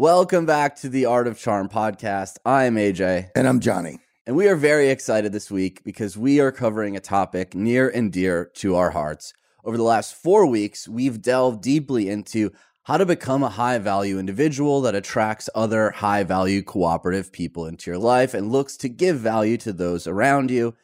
Welcome back to the Art of Charm podcast. I'm AJ. And I'm Johnny. And we are very excited this week because we are covering a topic near and dear to our hearts. Over the last four weeks, we've delved deeply into how to become a high value individual that attracts other high value cooperative people into your life and looks to give value to those around you.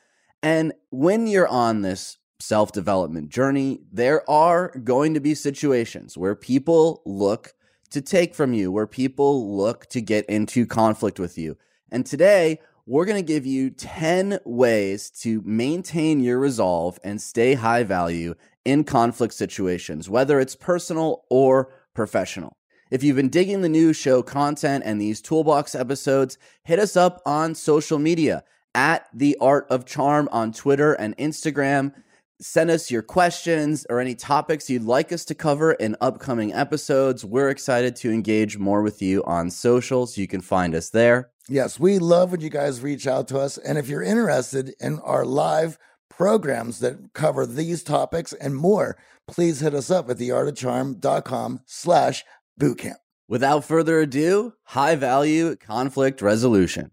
And when you're on this self development journey, there are going to be situations where people look to take from you, where people look to get into conflict with you. And today, we're going to give you 10 ways to maintain your resolve and stay high value in conflict situations, whether it's personal or professional. If you've been digging the new show content and these toolbox episodes, hit us up on social media at the art of charm on Twitter and Instagram send us your questions or any topics you'd like us to cover in upcoming episodes. We're excited to engage more with you on socials. You can find us there. Yes, we love when you guys reach out to us. And if you're interested in our live programs that cover these topics and more, please hit us up at theartofcharm.com slash bootcamp. Without further ado, high value conflict resolution.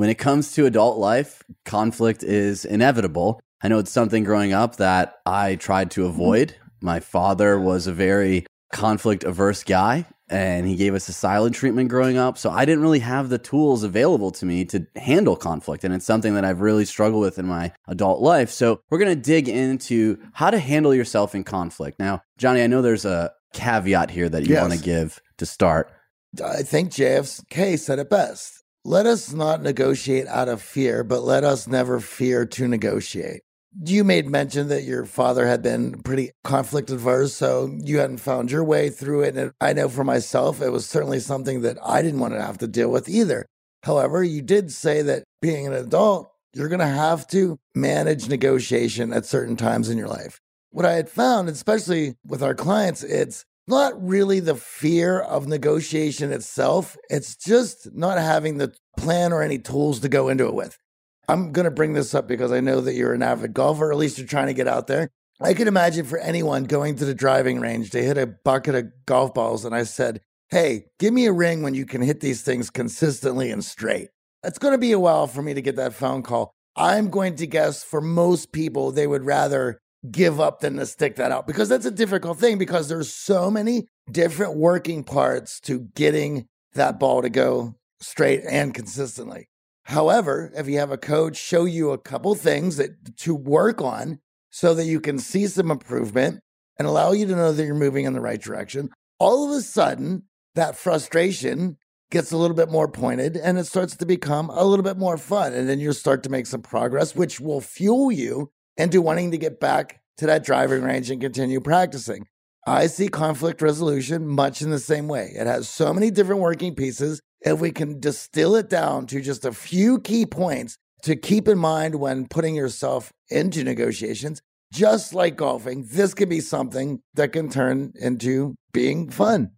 When it comes to adult life, conflict is inevitable. I know it's something growing up that I tried to mm-hmm. avoid. My father was a very conflict averse guy and he gave us a silent treatment growing up. So I didn't really have the tools available to me to handle conflict. And it's something that I've really struggled with in my adult life. So we're going to dig into how to handle yourself in conflict. Now, Johnny, I know there's a caveat here that you yes. want to give to start. I think JFK said it best. Let us not negotiate out of fear, but let us never fear to negotiate. You made mention that your father had been pretty conflict averse, so you hadn't found your way through it. And I know for myself, it was certainly something that I didn't want to have to deal with either. However, you did say that being an adult, you're going to have to manage negotiation at certain times in your life. What I had found, especially with our clients, it's not really the fear of negotiation itself. It's just not having the plan or any tools to go into it with. I'm going to bring this up because I know that you're an avid golfer, or at least you're trying to get out there. I can imagine for anyone going to the driving range to hit a bucket of golf balls, and I said, Hey, give me a ring when you can hit these things consistently and straight. It's going to be a while for me to get that phone call. I'm going to guess for most people, they would rather give up than to stick that out because that's a difficult thing because there's so many different working parts to getting that ball to go straight and consistently. However, if you have a coach show you a couple things that to work on so that you can see some improvement and allow you to know that you're moving in the right direction, all of a sudden that frustration gets a little bit more pointed and it starts to become a little bit more fun and then you'll start to make some progress which will fuel you into wanting to get back to that driving range and continue practicing. I see conflict resolution much in the same way. It has so many different working pieces. If we can distill it down to just a few key points to keep in mind when putting yourself into negotiations, just like golfing, this can be something that can turn into being fun.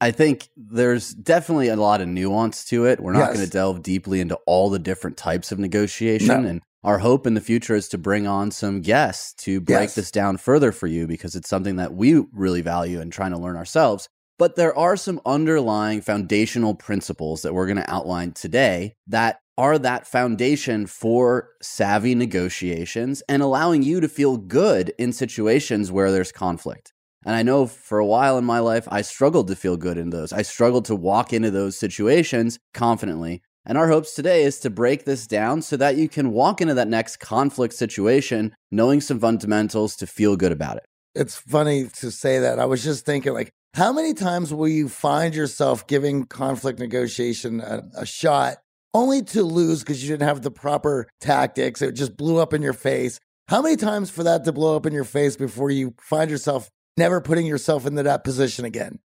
I think there's definitely a lot of nuance to it. We're not yes. going to delve deeply into all the different types of negotiation. No. And our hope in the future is to bring on some guests to break yes. this down further for you because it's something that we really value and trying to learn ourselves. But there are some underlying foundational principles that we're going to outline today that are that foundation for savvy negotiations and allowing you to feel good in situations where there's conflict. And I know for a while in my life, I struggled to feel good in those. I struggled to walk into those situations confidently. And our hopes today is to break this down so that you can walk into that next conflict situation knowing some fundamentals to feel good about it. It's funny to say that. I was just thinking, like, how many times will you find yourself giving conflict negotiation a, a shot only to lose because you didn't have the proper tactics? It just blew up in your face. How many times for that to blow up in your face before you find yourself never putting yourself into that position again?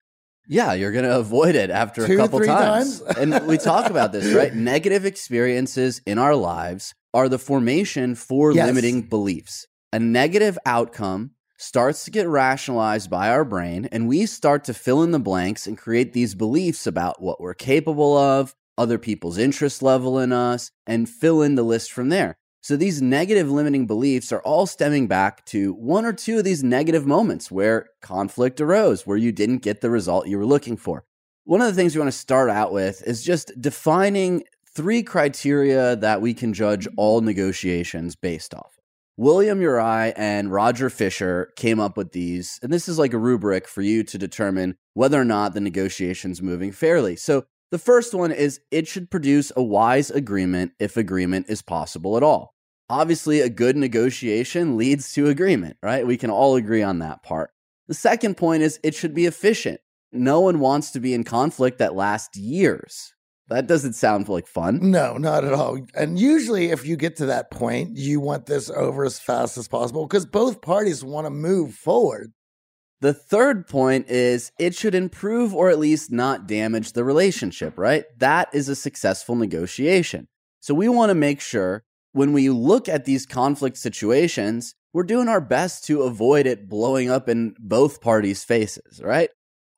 Yeah, you're going to avoid it after Two, a couple times. times? and we talk about this, right? Negative experiences in our lives are the formation for yes. limiting beliefs. A negative outcome starts to get rationalized by our brain, and we start to fill in the blanks and create these beliefs about what we're capable of, other people's interest level in us, and fill in the list from there. So these negative limiting beliefs are all stemming back to one or two of these negative moments where conflict arose, where you didn't get the result you were looking for. One of the things we want to start out with is just defining three criteria that we can judge all negotiations based off. William Ury and Roger Fisher came up with these, and this is like a rubric for you to determine whether or not the negotiation's moving fairly. So the first one is it should produce a wise agreement if agreement is possible at all. Obviously, a good negotiation leads to agreement, right? We can all agree on that part. The second point is it should be efficient. No one wants to be in conflict that lasts years. That doesn't sound like fun. No, not at all. And usually, if you get to that point, you want this over as fast as possible because both parties want to move forward. The third point is it should improve or at least not damage the relationship, right? That is a successful negotiation. So we want to make sure when we look at these conflict situations, we're doing our best to avoid it blowing up in both parties' faces, right?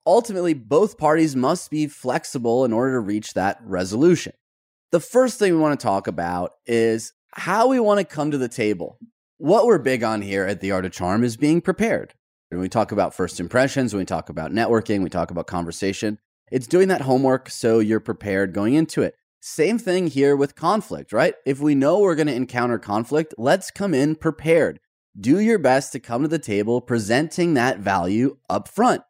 Ultimately, both parties must be flexible in order to reach that resolution. The first thing we want to talk about is how we want to come to the table. What we're big on here at The Art of Charm is being prepared. When we talk about first impressions, when we talk about networking, we talk about conversation, it's doing that homework so you're prepared going into it. Same thing here with conflict, right? If we know we're going to encounter conflict, let's come in prepared. Do your best to come to the table presenting that value up front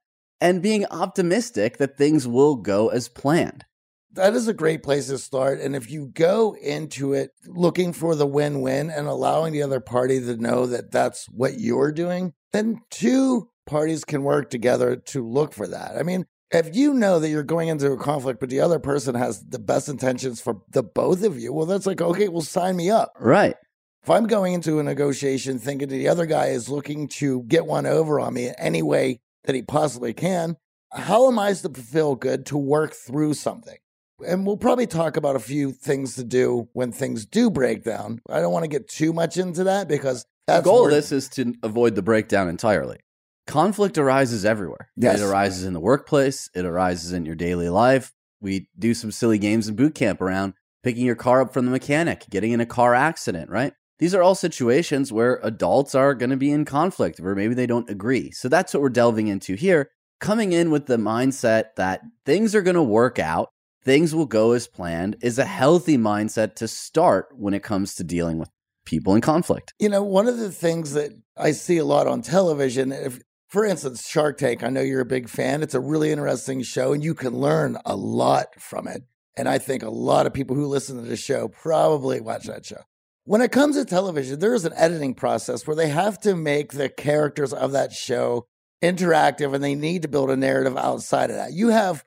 and being optimistic that things will go as planned. That is a great place to start. And if you go into it looking for the win win and allowing the other party to know that that's what you're doing, then two parties can work together to look for that. I mean, if you know that you're going into a conflict, but the other person has the best intentions for the both of you, well, that's like, okay, well, sign me up. Right. If I'm going into a negotiation thinking the other guy is looking to get one over on me in any way that he possibly can, how am I supposed to feel good to work through something? And we'll probably talk about a few things to do when things do break down. I don't want to get too much into that because that's the goal of this is to avoid the breakdown entirely. Conflict arises everywhere. Yes. It arises in the workplace, it arises in your daily life. We do some silly games in boot camp around picking your car up from the mechanic, getting in a car accident, right? These are all situations where adults are going to be in conflict where maybe they don't agree. So that's what we're delving into here, coming in with the mindset that things are going to work out, things will go as planned is a healthy mindset to start when it comes to dealing with people in conflict. You know, one of the things that I see a lot on television, if, for instance, Shark Tank, I know you're a big fan. It's a really interesting show and you can learn a lot from it. And I think a lot of people who listen to the show probably watch that show. When it comes to television, there is an editing process where they have to make the characters of that show interactive and they need to build a narrative outside of that. You have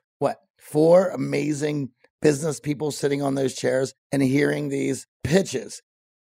four amazing business people sitting on those chairs and hearing these pitches.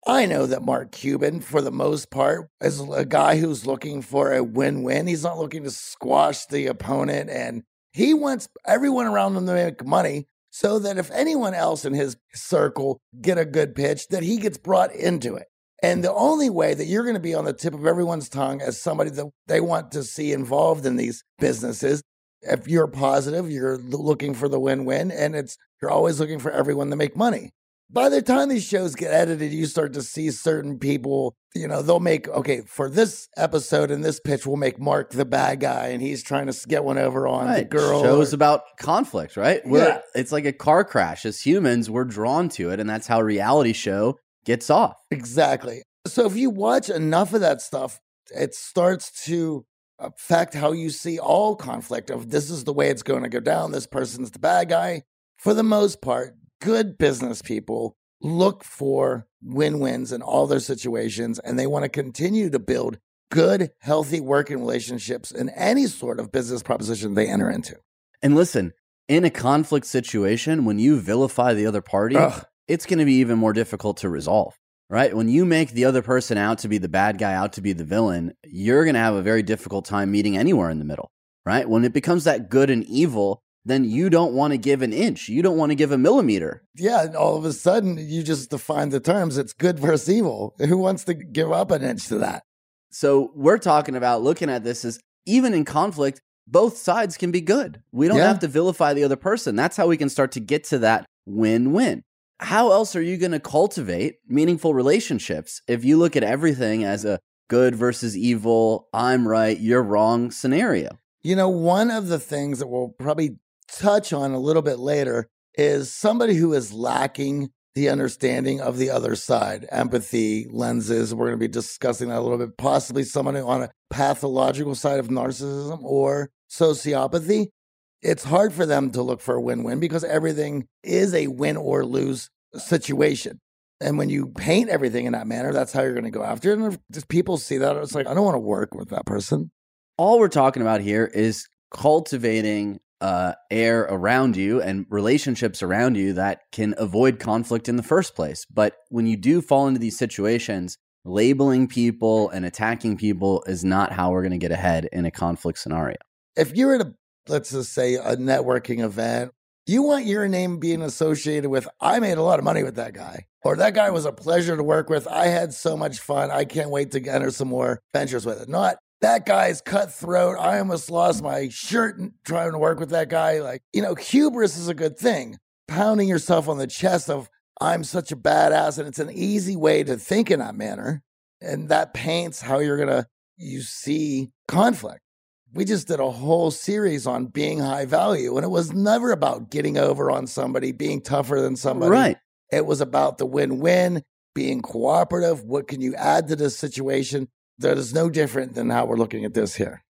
I know that Mark Cuban, for the most part, is a guy who's looking for a win win. He's not looking to squash the opponent, and he wants everyone around him to make money so that if anyone else in his circle get a good pitch, that he gets brought into it. And the only way that you're going to be on the tip of everyone's tongue as somebody that they want to see involved in these businesses, if you're positive, you're looking for the win-win, and it's you're always looking for everyone to make money by the time these shows get edited, you start to see certain people, you know, they'll make, okay, for this episode and this pitch, we'll make Mark the bad guy and he's trying to get one over on the girl. Shows or- about conflict, right? We're, Yeah. It's like a car crash. As humans, we're drawn to it, and that's how reality show gets off. exactly. So if you watch enough of that stuff, it starts to affect how you see all conflict of this is the way it's going to go down. This person's the bad guy. For the most part, good business people look for win wins in all their situations and they want to continue to build good, healthy working relationships in any sort of business proposition they enter into. And listen, in a conflict situation, when you vilify the other party, Ugh. it's going to be even more difficult to resolve, right? When you make the other person out to be the bad guy, out to be the villain, you're going to have a very difficult time meeting anywhere in the middle, right? When it becomes that good and evil, then you don't want to give an inch. You don't want to give a millimeter. Yeah, and all of a sudden you just define the terms. It's good versus evil. Who wants to give up an inch to that? So we're talking about looking at this as even in conflict, both sides can be good. We don't Yeah. have to vilify the other person. That's how we can start to get to that win win. How else are you going to cultivate meaningful relationships if you look at everything as a good versus evil, I'm right, you're wrong scenario? You know, one of the things that we'll probably touch on a little bit later is somebody who is lacking the understanding of the other side, empathy, lenses. We're going to be discussing that a little bit. Possibly someone on a pathological side of narcissism or sociopathy. It's hard for them to look for a win win because everything is a win or lose situation. And when you paint everything in that manner, that's how you're going to go after it. And if people see that, it's like, I don't want to work with that person. All we're talking about here is cultivating uh, air around you and relationships around you that can avoid conflict in the first place. But when you do fall into these situations, labeling people and attacking people is not how we're going to get ahead in a conflict scenario. If you're at a, let's just say, a networking event, you want your name being associated with, I made a lot of money with that guy, or that guy was a pleasure to work with. I had so much fun. I can't wait to enter some more ventures with it. Not, that guy's cutthroat. I almost lost my shirt trying to work with that guy. Like, you know, hubris is a good thing. Pounding yourself on the chest of, I'm such a badass. And it's an easy way to think in that manner. And that paints how you're going to, you see conflict. We just did a whole series on being high value, and it was never about getting over on somebody, being tougher than somebody. Right. It was about the win win, being cooperative. What can you add to this situation? that is no different than how we're looking at this here.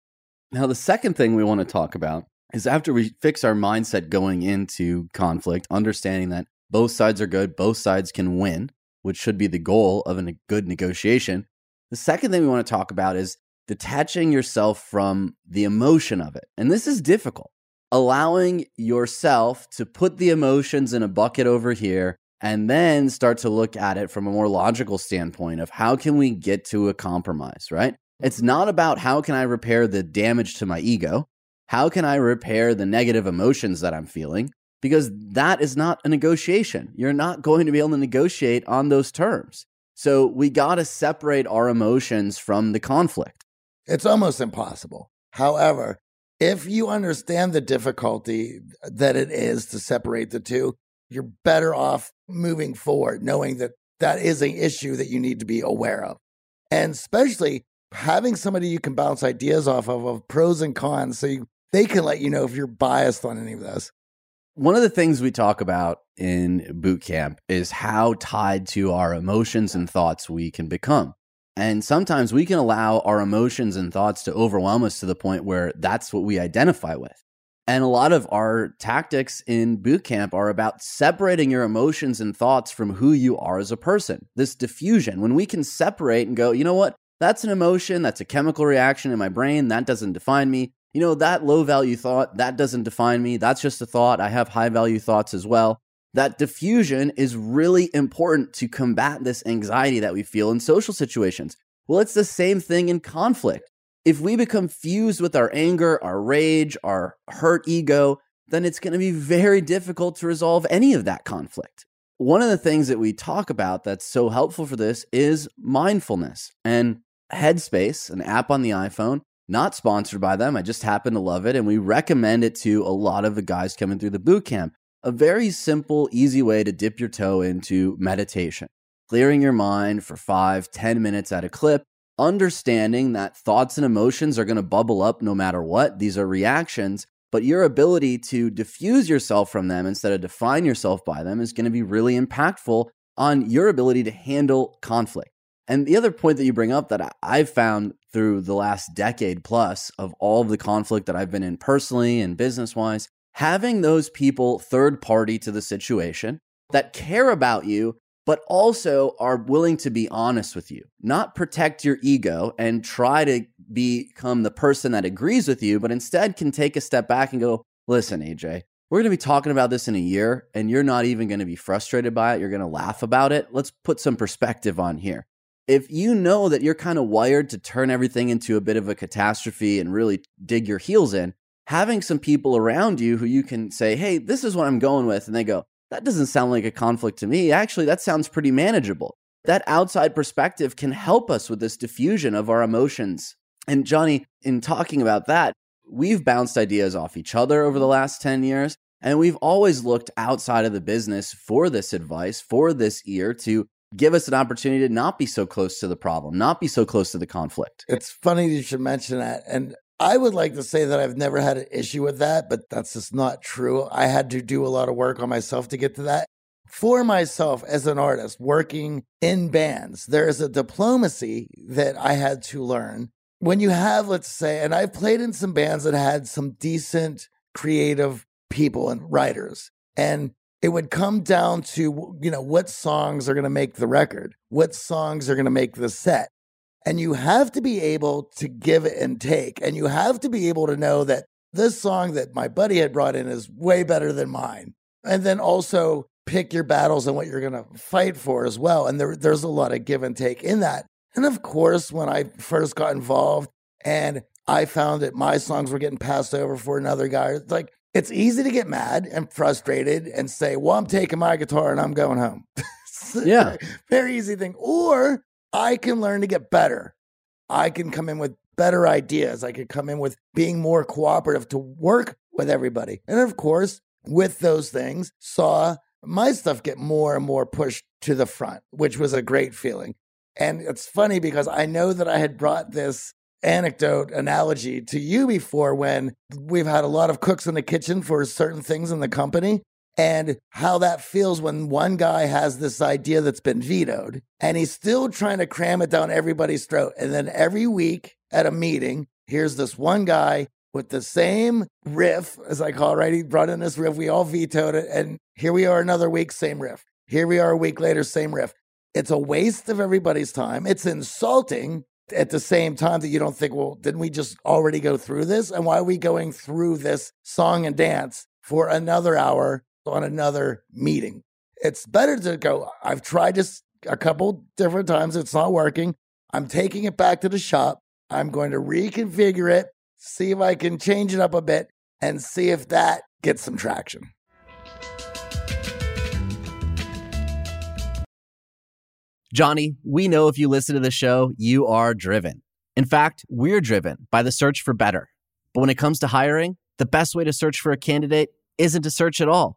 Now, the second thing we want to talk about is after we fix our mindset going into conflict, understanding that both sides are good, both sides can win, which should be the goal of a good negotiation. The second thing we want to talk about is detaching yourself from the emotion of it. And this is difficult. Allowing yourself to put the emotions in a bucket over here and then start to look at it from a more logical standpoint of how can we get to a compromise, right? It's not about how can I repair the damage to my ego? How can I repair the negative emotions that I'm feeling? Because that is not a negotiation. You're not going to be able to negotiate on those terms. So we got to separate our emotions from the conflict. It's almost impossible. However, if you understand the difficulty that it is to separate the two, you're better off moving forward, knowing that that is an issue that you need to be aware of. And especially having somebody you can bounce ideas off of, of pros and cons, so you, they can let you know if you're biased on any of this. One of the things we talk about in boot camp is how tied to our emotions and thoughts we can become. And sometimes we can allow our emotions and thoughts to overwhelm us to the point where that's what we identify with. And a lot of our tactics in boot camp are about separating your emotions and thoughts from who you are as a person. This diffusion, when we can separate and go, you know what? That's an emotion, that's a chemical reaction in my brain, that doesn't define me. You know, that low value thought, that doesn't define me. That's just a thought. I have high value thoughts as well. That diffusion is really important to combat this anxiety that we feel in social situations. Well, it's the same thing in conflict. If we become fused with our anger, our rage, our hurt ego, then it's going to be very difficult to resolve any of that conflict. One of the things that we talk about that's so helpful for this is mindfulness. And Headspace, an app on the iPhone, not sponsored by them. I just happen to love it. And we recommend it to a lot of the guys coming through the boot camp. A very simple, easy way to dip your toe into meditation, clearing your mind for five, ten minutes at a clip understanding that thoughts and emotions are going to bubble up no matter what. These are reactions, but your ability to diffuse yourself from them instead of define yourself by them is going to be really impactful on your ability to handle conflict. And the other point that you bring up that I've found through the last decade plus of all of the conflict that I've been in personally and business wise, having those people third party to the situation that care about you but also are willing to be honest with you, not protect your ego and try to become the person that agrees with you, but instead can take a step back and go, listen, AJ, we're going to be talking about this in a year and you're not even going to be frustrated by it. You're going to laugh about it. Let's put some perspective on here. If you know that you're kind of wired to turn everything into a bit of a catastrophe and really dig your heels in, having some people around you who you can say, hey, this is what I'm going with. And they go, that doesn't sound like a conflict to me. Actually, that sounds pretty manageable. That outside perspective can help us with this diffusion of our emotions. And Johnny, in talking about that, we've bounced ideas off each other over the last 10 years. And we've always looked outside of the business for this advice, for this ear to give us an opportunity to not be so close to the problem, not be so close to the conflict. It's funny you should mention that. And I would like to say that I've never had an issue with that, but that's just not true. I had to do a lot of work on myself to get to that. For myself as an artist working in bands, there is a diplomacy that I had to learn. When you have, let's say, and I've played in some bands that had some decent creative people and writers, and it would come down to, you know, what songs are going to make the record, what songs are going to make the set. And you have to be able to give and take. And you have to be able to know that this song that my buddy had brought in is way better than mine. And then also pick your battles and what you're going to fight for as well. And there, there's a lot of give and take in that. And of course, when I first got involved and I found that my songs were getting passed over for another guy, it's like, it's easy to get mad and frustrated and say, well, I'm taking my guitar and I'm going home. yeah. Very easy thing. Or I can learn to get better. I can come in with better ideas. I could come in with being more cooperative to work with everybody. And of course, with those things, saw my stuff get more and more pushed to the front, which was a great feeling. And it's funny because I know that I had brought this anecdote analogy to you before when we've had a lot of cooks in the kitchen for certain things in the company and how that feels when one guy has this idea that's been vetoed and he's still trying to cram it down everybody's throat. And then every week at a meeting, here's this one guy with the same riff, as I call it, right? He brought in this riff. We all vetoed it. And here we are another week, same riff. Here we are a week later, same riff. It's a waste of everybody's time. It's insulting at the same time that you don't think, well, didn't we just already go through this? And why are we going through this song and dance for another hour on another meeting. It's better to go, I've tried this a couple different times, it's not working. I'm taking it back to the shop. I'm going to reconfigure it, see if I can change it up a bit, and see if that gets some traction. Johnny, we know if you listen to the show, you are driven. In fact, we're driven by the search for better. But when it comes to hiring, the best way to search for a candidate isn't to search at all.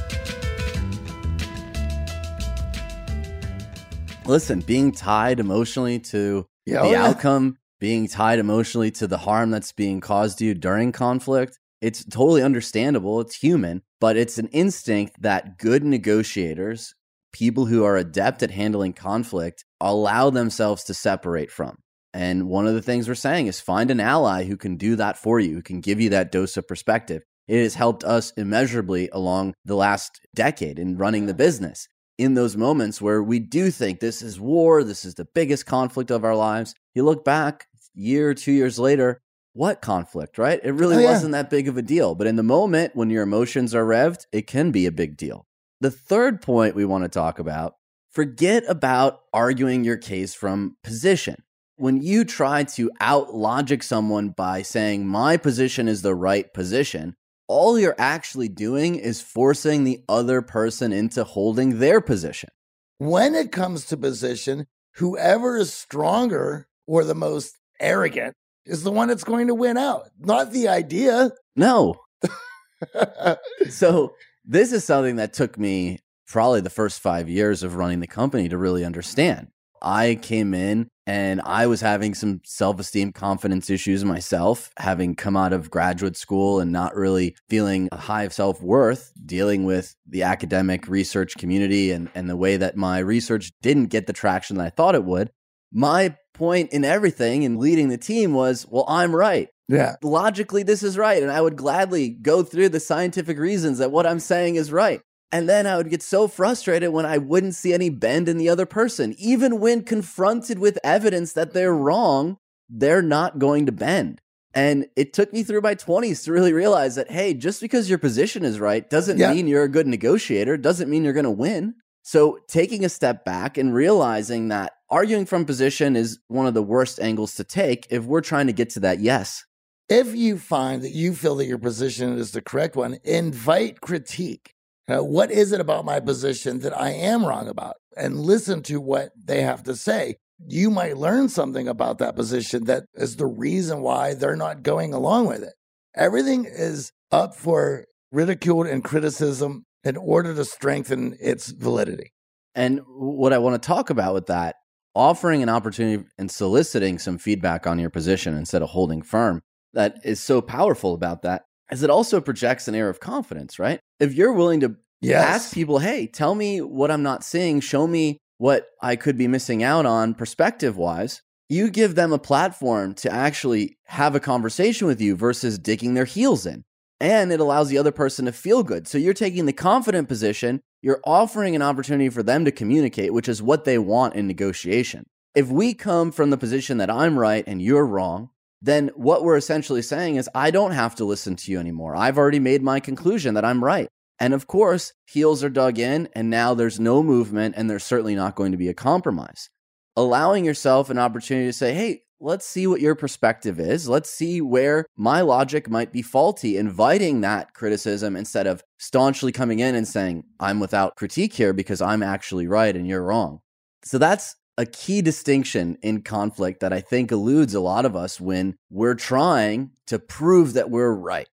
Listen, being tied emotionally to Yeah, the oh, yeah. outcome, being tied emotionally to the harm that's being caused to you during conflict, it's totally understandable. It's human, but it's an instinct that good negotiators, people who are adept at handling conflict, allow themselves to separate from. And one of the things we're saying is find an ally who can do that for you, who can give you that dose of perspective. It has helped us immeasurably along the last decade in running the business. In those moments where we do think this is war, this is the biggest conflict of our lives, you look back year, two years later, what conflict, right? It really Oh, yeah. wasn't that big of a deal. But in the moment when your emotions are revved, it can be a big deal. The third point we want to talk about forget about arguing your case from position. When you try to out logic someone by saying, my position is the right position, all you're actually doing is forcing the other person into holding their position. when it comes to position, whoever is stronger or the most arrogant is the one that's going to win out, not the idea. No. So, this is something that took me probably the first five years of running the company to really understand. I came in and I was having some self esteem, confidence issues myself, having come out of graduate school and not really feeling a high of self worth, dealing with the academic research community and, and the way that my research didn't get the traction that I thought it would. My point in everything and leading the team was, well, I'm right yeah. logically this is right and i would gladly go through the scientific reasons that what i'm saying is right and then i would get so frustrated when i wouldn't see any bend in the other person even when confronted with evidence that they're wrong they're not going to bend and it took me through my 20s to really realize that hey just because your position is right doesn't Yeah. mean you're a good negotiator doesn't mean you're going to win so taking a step back and realizing that arguing from position is one of the worst angles to take if we're trying to get to that yes If you find that you feel that your position is the correct one, invite critique. You what is it about my position that I am wrong about? And listen to what they have to say. You might learn something about that position that is the reason why they're not going along with it. Everything is up for ridicule and criticism in order to strengthen its validity. And what I want to talk about with that, offering an opportunity and soliciting some feedback on your position instead of holding firm, that is so powerful about that, is it also projects an air of confidence, right? If you're willing to Yes. ask people, hey, tell me what I'm not seeing, show me what I could be missing out on perspective wise, you give them a platform to actually have a conversation with you versus digging their heels in. And it allows the other person to feel good. So you're taking the confident position, you're offering an opportunity for them to communicate, which is what they want in negotiation. If we come from the position that I'm right and you're wrong, then what we're essentially saying is, I don't have to listen to you anymore. I've already made my conclusion that I'm right. And of course, heels are dug in, and now there's no movement, and there's certainly not going to be a compromise. Allowing yourself an opportunity to say, hey, let's see what your perspective is. Let's see where my logic might be faulty, inviting that criticism instead of staunchly coming in and saying, I'm without critique here because I'm actually right and you're wrong. So that's a key distinction in conflict that I think eludes a lot of us when we're trying to prove that we're right.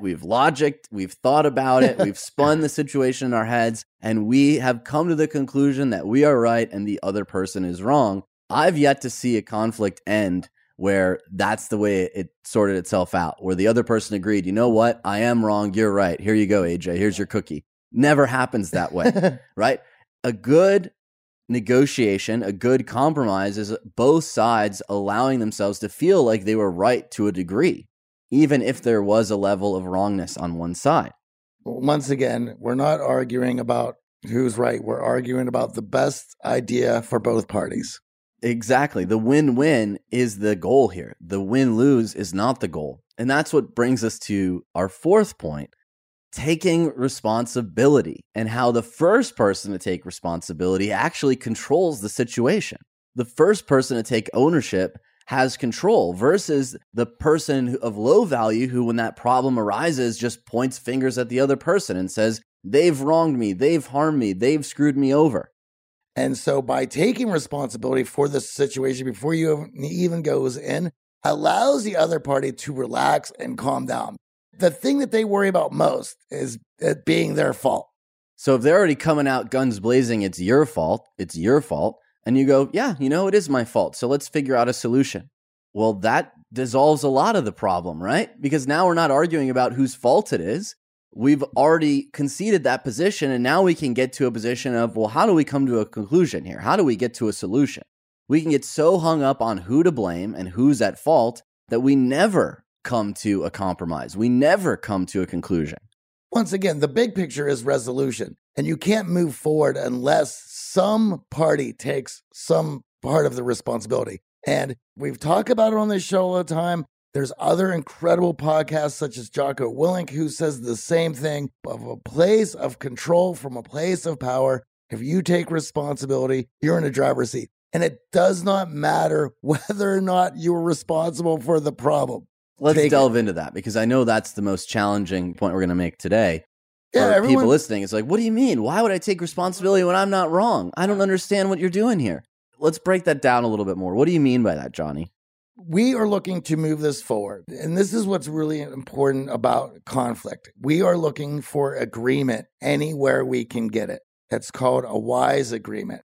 We've logicked, we've thought about it, we've spun the situation in our heads, and we have come to the conclusion that we are right and the other person is wrong. I've yet to see a conflict end where that's the way it sorted itself out, where the other person agreed, you know what, I am wrong, you're right. Here you go, AJ, here's your cookie. Never happens that way right? A good negotiation, a good compromise is both sides allowing themselves to feel like they were right to a degree, even if there was a level of wrongness on one side. Once again, we're not arguing about who's right. We're arguing about the best idea for both parties. Exactly. The win win is the goal here. The win lose is not the goal. And that's what brings us to our fourth point taking responsibility and how the first person to take responsibility actually controls the situation. The first person to take ownership has control versus the person of low value who, when that problem arises, just points fingers at the other person and says, they've wronged me, they've harmed me, they've screwed me over. And so by taking responsibility for the situation before you even goes in, allows the other party to relax and calm down. The thing that they worry about most is it being their fault. So if they're already coming out guns blazing, it's your fault, it's your fault, and you go, yeah, you know, it is my fault. So let's figure out a solution. Well, that dissolves a lot of the problem, right? Because now we're not arguing about whose fault it is. We've already conceded that position, and now we can get to a position of, well, how do we come to a conclusion here? How do we get to a solution? We can get so hung up on who to blame and who's at fault that we never come to a compromise. We never come to a conclusion. Once again, the big picture is resolution, and you can't move forward unless some party takes some part of the responsibility. And we've talked about it on this show all the time. There's other incredible podcasts such as Jocko Willink who says the same thing of a place of control from a place of power. If you take responsibility, you're in a driver's seat. And it does not matter whether or not you're responsible for the problem. Let's Take delve into that because I know that's the most challenging point we're going to make today. Yeah, for everyone- people listening, it's like, what do you mean? Why would I take responsibility when I'm not wrong? I don't understand what you're doing here. Let's break that down a little bit more. What do you mean by that, Johnny? we are looking to move this forward. And this is what's really important about conflict. We are looking for agreement anywhere we can get it. It's called a wise agreement.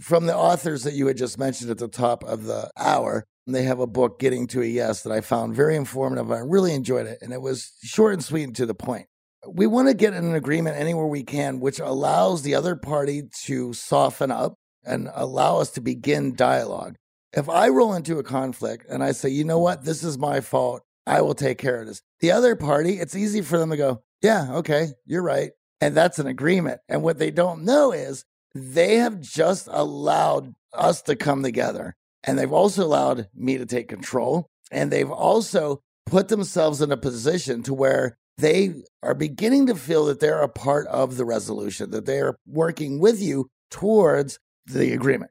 From the authors that you had just mentioned at the top of the hour, they have a book, Getting to a Yes, that I found very informative. I really enjoyed it. And it was short and sweet and to the point. We want to get an agreement anywhere we can, which allows the other party to soften up and allow us to begin dialogue. If I roll into a conflict and I say, you know what, this is my fault, I will take care of this. The other party, it's easy for them to go, yeah, okay, you're right. And that's an agreement. And what they don't know is they have just allowed us to come together. And they've also allowed me to take control. And they've also put themselves in a position to where they are beginning to feel that they're a part of the resolution, that they are working with you towards the agreement.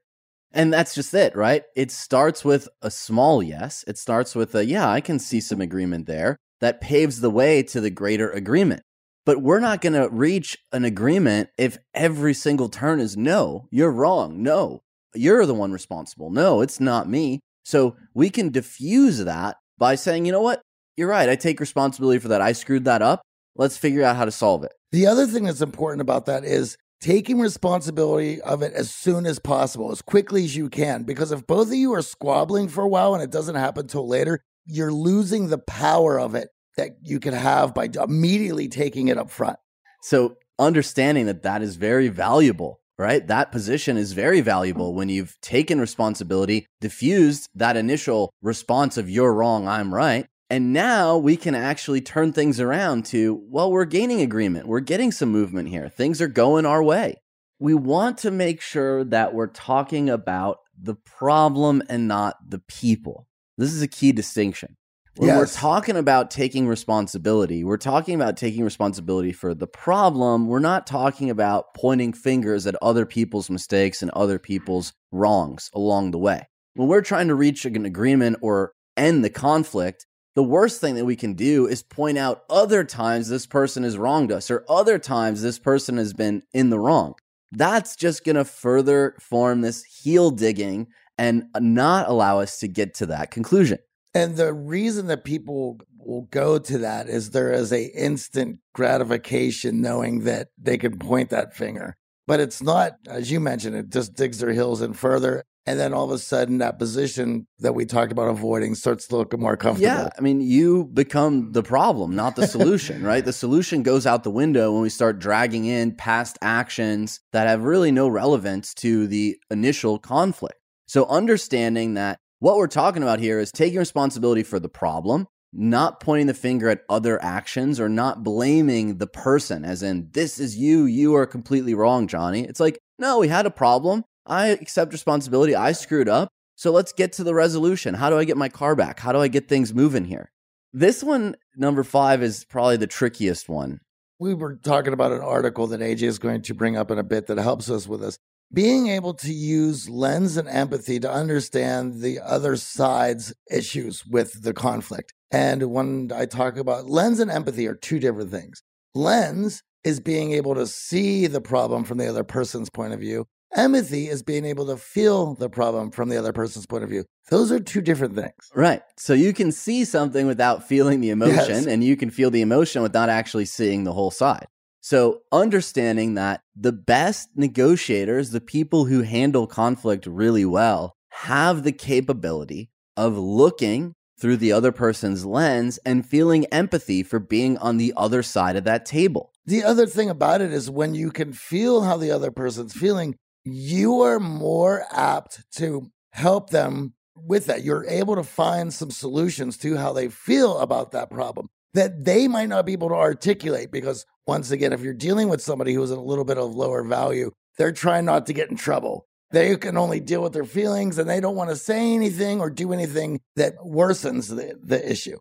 And that's just it, right? It starts with a small yes. It starts with a, yeah, I can see some agreement there. That paves the way to the greater agreement. But we're not going to reach an agreement if every single turn is no, you're wrong. No, you're the one responsible. No, it's not me. So we can diffuse that by saying, you know what? You're right. I take responsibility for that. I screwed that up. Let's figure out how to solve it. The other thing that's important about that is taking responsibility of it as soon as possible, as quickly as you can. Because if both of you are squabbling for a while and it doesn't happen till later, you're losing the power of it that you could have by immediately taking it up front. So understanding that that is very valuable, right? That position is very valuable when you've taken responsibility, diffused that initial response of you're wrong, I'm right. And now we can actually turn things around to, well, we're gaining agreement. We're getting some movement here. Things are going our way. We want to make sure that we're talking about the problem and not the people. This is a key distinction. When Yes. we're talking about taking responsibility, we're talking about taking responsibility for the problem. We're not talking about pointing fingers at other people's mistakes and other people's wrongs along the way. When we're trying to reach an agreement or end the conflict, the worst thing that we can do is point out other times this person has wronged us or other times this person has been in the wrong. That's just going to further form this heel digging and not allow us to get to that conclusion. And the reason that people will go to that is there is a instant gratification knowing that they can point that finger. But it's not, as you mentioned, it just digs their heels in further. And then all of a sudden, that position that we talked about avoiding starts to look more comfortable. Yeah, I mean, you become the problem, not the solution, right? The solution goes out the window when we start dragging in past actions that have really no relevance to the initial conflict. So, understanding that what we're talking about here is taking responsibility for the problem, not pointing the finger at other actions or not blaming the person, as in, this is you, you are completely wrong, Johnny. It's like, no, we had a problem. I accept responsibility. I screwed up. So let's get to the resolution. How do I get my car back? How do I get things moving here? This one, number five, is probably the trickiest one. We were talking about an article that AJ is going to bring up in a bit that helps us with this. Being able to use lens and empathy to understand the other side's issues with the conflict. And when I talk about lens and empathy are two different things. Lens is being able to see the problem from the other person's point of view. Empathy is being able to feel the problem from the other person's point of view. Those are two different things. Right. So you can see something without feeling the emotion, Yes. and you can feel the emotion without actually seeing the whole side. So understanding that the best negotiators, the people who handle conflict really well, have the capability of looking through the other person's lens and feeling empathy for being on the other side of that table. The other thing about it is when you can feel how the other person's feeling, you are more apt to help them with that. You're able to find some solutions to how they feel about that problem that they might not be able to articulate because once again, if you're dealing with somebody who's a little bit of lower value, they're trying not to get in trouble. They can only deal with their feelings and they don't want to say anything or do anything that worsens the, the issue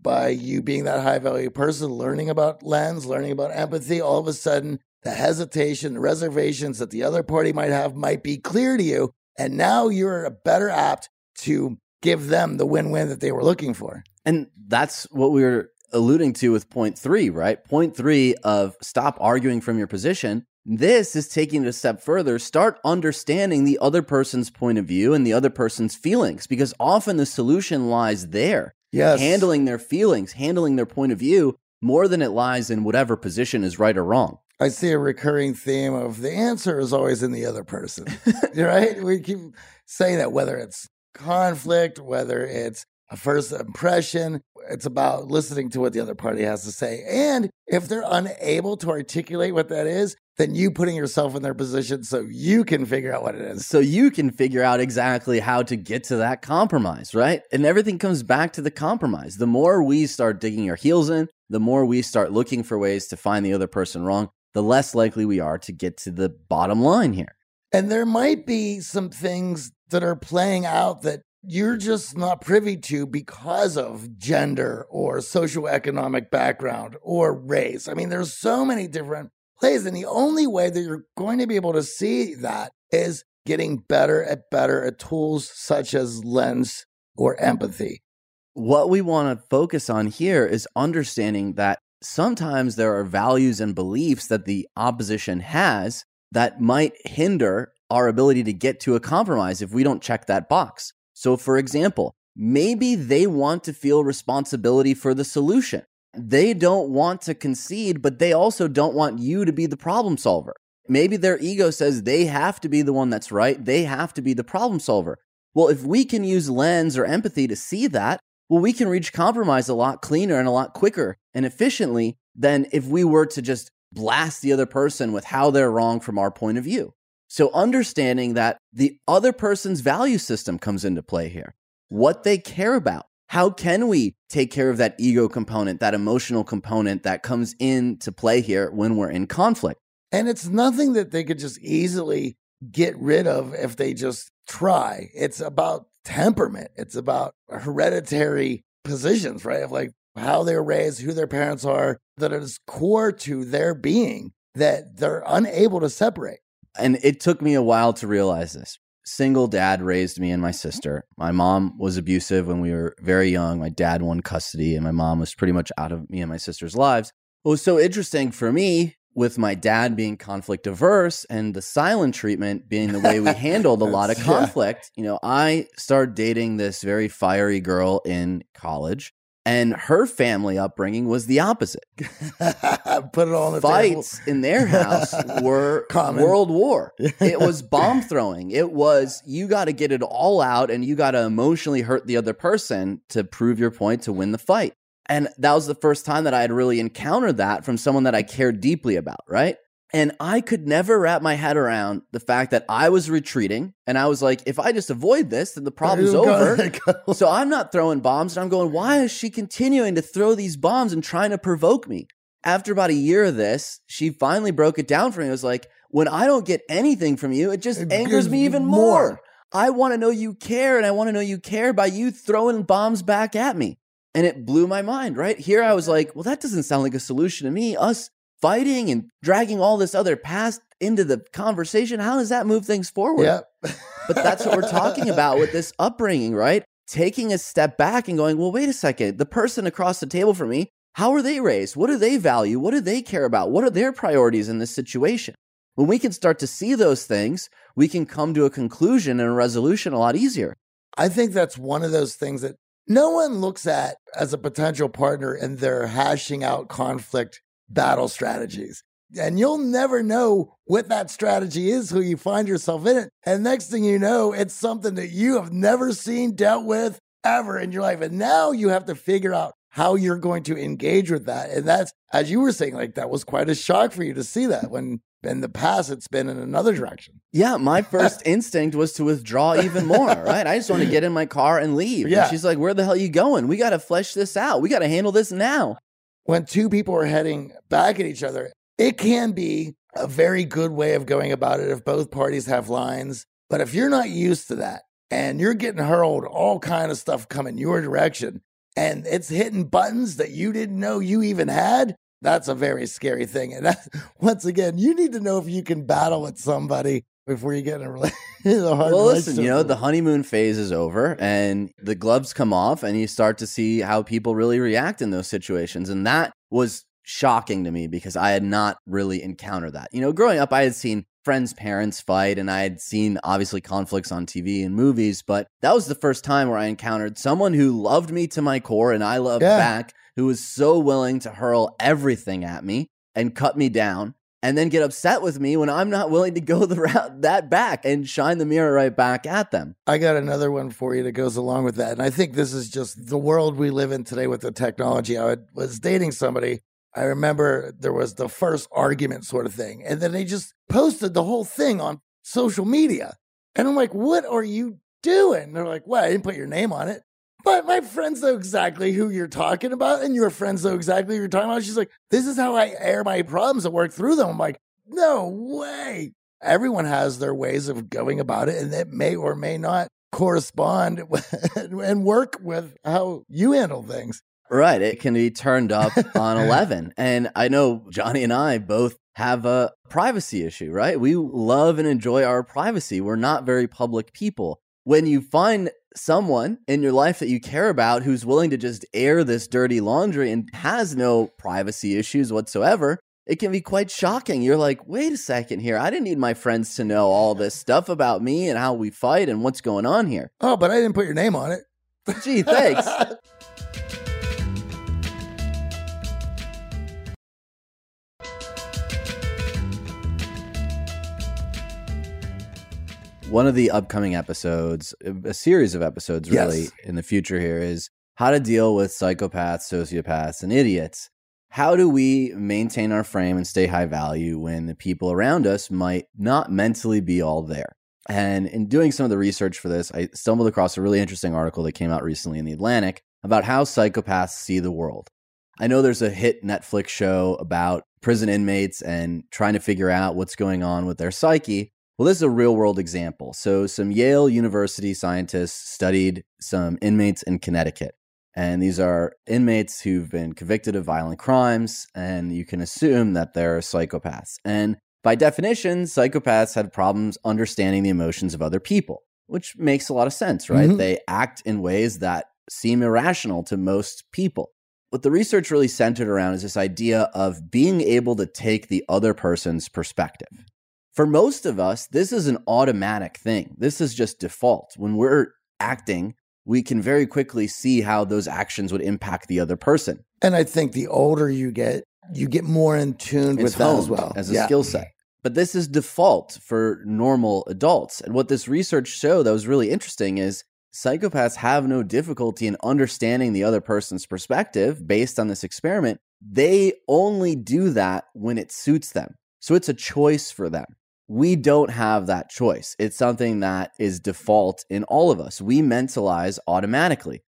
by you being that high value person, learning about lens, learning about empathy, all of a sudden the hesitation, the reservations that the other party might have might be clear to you. And now you're a better apt to give them the win win that they were looking for. And that's what we were alluding to with point three, right? Point three of stop arguing from your position. This is taking it a step further. Start understanding the other person's point of view and the other person's feelings because often the solution lies there. Yes. Handling their feelings, handling their point of view more than it lies in whatever position is right or wrong. I see a recurring theme of the answer is always in the other person, right? We keep saying that whether it's conflict, whether it's a first impression, it's about listening to what the other party has to say. And if they're unable to articulate what that is, then you putting yourself in their position so you can figure out what it is. so you can figure out exactly how to get to that compromise, right? And everything comes back to the compromise. The more we start digging our heels in, the more we start looking for ways to find the other person wrong, the less likely we are to get to the bottom line here. And there might be some things that are playing out that you're just not privy to because of gender or socioeconomic background or race. I mean, there's so many different plays. And the only way that you're going to be able to see that is getting better at better at tools such as lens or empathy. What we want to focus on here is understanding that sometimes there are values and beliefs that the opposition has that might hinder our ability to get to a compromise if we don't check that box. So, for example, maybe they want to feel responsibility for the solution. They don't want to concede, but they also don't want you to be the problem solver. Maybe their ego says they have to be the one that's right. They have to be the problem solver. Well, if we can use lens or empathy to see that, well, we can reach compromise a lot cleaner and a lot quicker and efficiently than if we were to just blast the other person with how they're wrong from our point of view. So, understanding that the other person's value system comes into play here, what they care about. How can we take care of that ego component, that emotional component that comes into play here when we're in conflict? And it's nothing that they could just easily get rid of if they just try. It's about temperament. It's about hereditary positions, right? Of like how they're raised, who their parents are, that is core to their being that they're unable to separate. And it took me a while to realize this. Single dad raised me and my sister. My mom was abusive when we were very young. My dad won custody, and my mom was pretty much out of me and my sister's lives. What was so interesting for me with my dad being conflict averse and the silent treatment being the way we handled a lot of That's- yeah. conflict. You know, I started dating this very fiery girl in college, and her family upbringing was the opposite. Put it all on the Fights table. in their house were Common. World War. It was bomb throwing. It was you got to get it all out and you got to emotionally hurt the other person to prove your point to win the fight. And that was the first time that I had really encountered that from someone that I cared deeply about, right? And I could never wrap my head around the fact that I was retreating. And I was like, if I just avoid this, then the problem's over. So I'm not throwing bombs, and I'm going, why is she continuing to throw these bombs and trying to provoke me? After about a year of this, she finally broke it down for me. It was like, when I don't get anything from you, it just It angers me even more. more. I want to know you care, and I want to know you care by you throwing bombs back at me. And it blew my mind, right? Here I was like, well, that doesn't sound like a solution to me. Us fighting and dragging all this other past into the conversation, how does that move things forward? Yeah. but that's what we're talking about with this upbringing, right? Taking a step back and going, well, wait a second. The person across the table from me, how are they raised? What do they value? What do they care about? What are their priorities in this situation? When we can start to see those things, we can come to a conclusion and a resolution a lot easier. I think that's one of those things that no one looks at as a potential partner and they're hashing out conflict battle strategies. And you'll never know what that strategy is who you find yourself in it. And next thing you know, it's something that you have never seen, dealt with ever in your life. And now you have to figure out how you're going to engage with that. And that's, as you were saying, like that was quite a shock for you to see that when in the past it's been in another direction. Yeah, my first instinct was to withdraw even more, right? I just want to get in my car and leave. Yeah. And she's like, Where the hell are you going? We got to flesh this out. We got to handle this now. When two people are heading back at each other, it can be a very good way of going about it if both parties have lines. But if you're not used to that and you're getting hurled all kind of stuff coming your direction and it's hitting buttons that you didn't know you even had, that's a very scary thing. And once again, you need to know if you can battle with somebody before you get in a, rela- in a hard Well, listen, you know, the honeymoon phase is over and the gloves come off, and you start to see how people really react in those situations. And that was shocking to me because I had not really encountered that. You know, growing up, I had seen friends' parents fight, and I had seen obviously conflicts on TV and movies, but that was the first time where I encountered someone who loved me to my core and I loved Yeah. back, who was so willing to hurl everything at me and cut me down and then get upset with me when I'm not willing to go the route that back and shine the mirror right back at them. I got another one for you that goes along with that. And I think this is just the world we live in today with the technology. I was dating somebody. I remember there was the first argument sort of thing. And then they just posted the whole thing on social media. And I'm like, what are you doing? They're like, well, I didn't put your name on it. But my friends know exactly who you're talking about, and your friends know exactly who you're talking about. She's like, this is how I air my problems and work through them. I'm like, no way. Everyone has their ways of going about it, and it may or may not correspond and work with how you handle things. Right. It can be turned up on 11. And I know Johnny and I both have a privacy issue, right? We love and enjoy our privacy. We're not very public people. When you find someone in your life that you care about who's willing to just air this dirty laundry and has no privacy issues whatsoever, it can be quite shocking. You're like, wait a second here. I didn't need my friends to know all this stuff about me and how we fight and what's going on here. Oh, but I didn't put your name on it. Gee, thanks. One of the upcoming episodes, a series of episodes really Yes. in the future here is how to deal with psychopaths, sociopaths, and idiots. How do we maintain our frame and stay high value when the people around us might not mentally be all there? And in doing some of the research for this, I stumbled across a really interesting article that came out recently in The Atlantic about how psychopaths see the world. I know there's a hit Netflix show about prison inmates and trying to figure out what's going on with their psyche. Well, this is a real world example. So, some Yale University scientists studied some inmates in Connecticut. And these are inmates who've been convicted of violent crimes, and you can assume that they're psychopaths. And by definition, psychopaths had problems understanding the emotions of other people, which makes a lot of sense, right? Mhm. They act in ways that seem irrational to most people. What the research really centered around is this idea of being able to take the other person's perspective. For most of us, this is an automatic thing. This is just default. When we're acting, we can very quickly see how those actions would impact the other person. And I think the older you get, you get more in tune It's with that as well. as a Yeah. skill set. But this is default for normal adults. And what this research showed that was really interesting is psychopaths have no difficulty in understanding the other person's perspective based on this experiment. They only do that when it suits them. So it's a choice for them. We don't have that choice. It's something that is default in all of us. We mentalize automatically.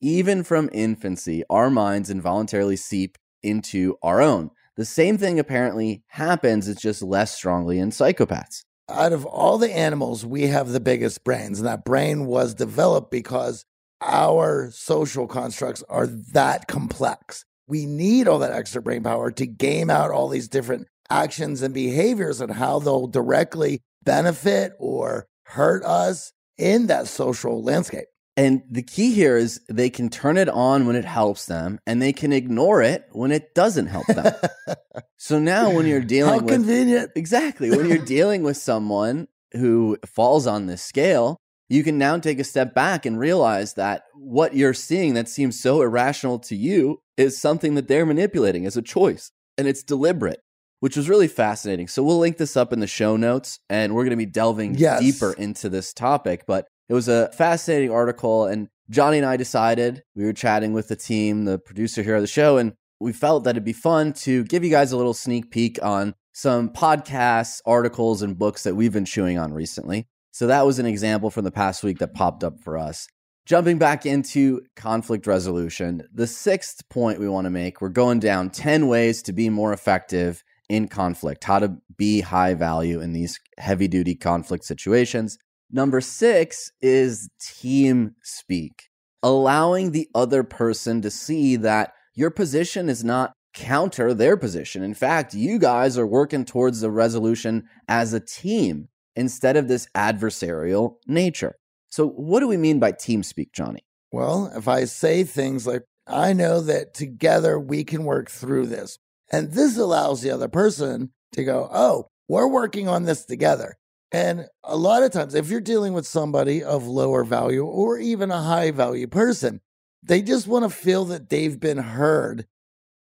Even from infancy, our minds involuntarily seep into our own. The same thing apparently happens, it's just less strongly in psychopaths. out of all the animals, we have the biggest brains. And that brain was developed because our social constructs are that complex. We need all that extra brain power to game out all these different actions and behaviors and how they'll directly benefit or hurt us in that social landscape. And the key here is they can turn it on when it helps them and they can ignore it when it doesn't help them. so now when you're dealing How with convenient. Exactly. When you're dealing with someone who falls on this scale, you can now take a step back and realize that what you're seeing that seems so irrational to you is something that they're manipulating as a choice and it's deliberate, which was really fascinating. So we'll link this up in the show notes and we're going to be delving Yes. deeper into this topic, but it was a fascinating article and Johnny and I decided we were chatting with the team, the producer here of the show, and we felt that it'd be fun to give you guys a little sneak peek on some podcasts, articles, and books that we've been chewing on recently. So that was an example from the past week that popped up for us. Jumping back into conflict resolution, the sixth point we want to make we're going down 10 ways to be more effective in conflict, how to be high value in these heavy duty conflict situations. Number six is team speak, allowing the other person to see that your position is not counter their position. In fact, you guys are working towards the resolution as a team instead of this adversarial nature. So, what do we mean by team speak, Johnny? Well, if I say things like, I know that together we can work through this. And this allows the other person to go, oh, we're working on this together. And a lot of times, if you're dealing with somebody of lower value or even a high value person, they just want to feel that they've been heard.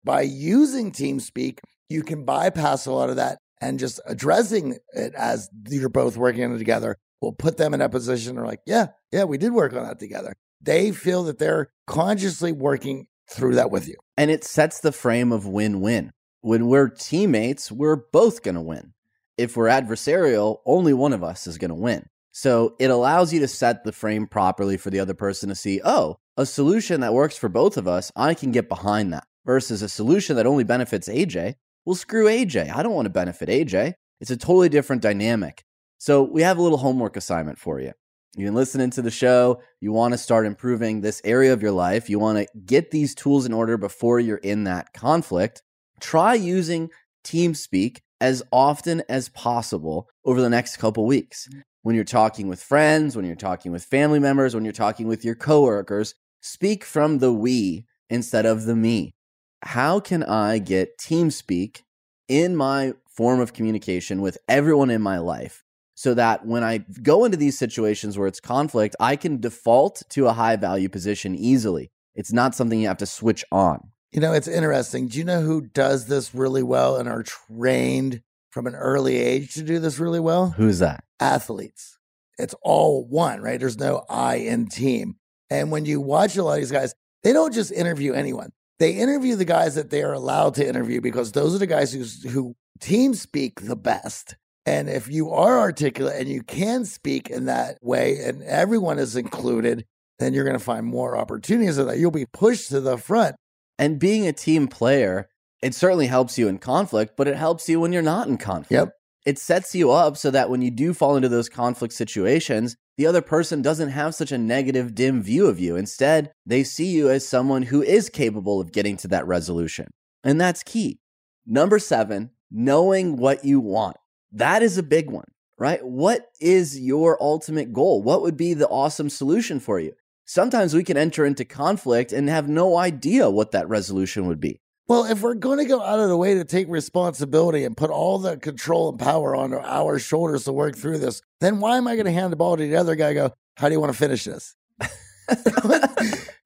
By using TeamSpeak, you can bypass a lot of that and just addressing it as you're both working on it together will put them in a position where, like, yeah, yeah, we did work on that together. They feel that they're consciously working through that with you. And it sets the frame of win win. When we're teammates, we're both going to win. If we're adversarial, only one of us is going to win. So it allows you to set the frame properly for the other person to see, oh, a solution that works for both of us, I can get behind that. Versus a solution that only benefits AJ, well, screw AJ. I don't want to benefit AJ. It's a totally different dynamic. So we have a little homework assignment for you. You've been listening to the show. You want to start improving this area of your life. You want to get these tools in order before you're in that conflict. Try using TeamSpeak as often as possible over the next couple weeks. Mm. When you're talking with friends, when you're talking with family members, when you're talking with your coworkers, speak from the we instead of the me. How can I get TeamSpeak in my form of communication with everyone in my life so that when I go into these situations where it's conflict, I can default to a high value position easily. It's not something you have to switch on. You know, it's interesting. Do you know who does this really well and are trained from an early age to do this really well? Who's that? Athletes. It's all one, right? There's no I in team. And when you watch a lot of these guys, they don't just interview anyone. They interview the guys that they are allowed to interview because those are the guys who's, who team speak the best. And if you are articulate and you can speak in that way and everyone is included, then you're going to find more opportunities of that. You'll be pushed to the front. And being a team player, it certainly helps you in conflict, but it helps you when you're not in conflict. Yep. It sets you up so that when you do fall into those conflict situations, the other person doesn't have such a negative, dim view of you. Instead, they see you as someone who is capable of getting to that resolution. And that's key. Number seven, knowing what you want. That is a big one, right? What is your ultimate goal? What would be the awesome solution for you? Sometimes we can enter into conflict and have no idea what that resolution would be. Well, if we're going to go out of the way to take responsibility and put all the control and power on our shoulders to work through this, then why am I going to hand the ball to the other guy? Go, how do you want to finish this?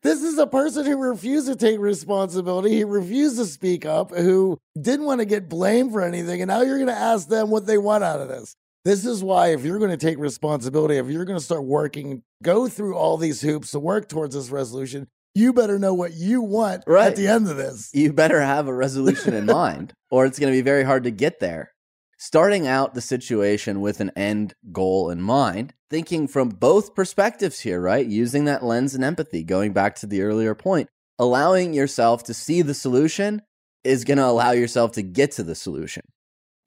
this is a person who refused to take responsibility. He refused to speak up, who didn't want to get blamed for anything. And now you're going to ask them what they want out of this. This is why, if you're going to take responsibility, if you're going to start working, go through all these hoops to work towards this resolution, you better know what you want Right. at the end of this. you better have a resolution in mind, or it's going to be very hard to get there. Starting out the situation with an end goal in mind, thinking from both perspectives here, right? Using that lens and empathy, going back to the earlier point, allowing yourself to see the solution is going to allow yourself to get to the solution.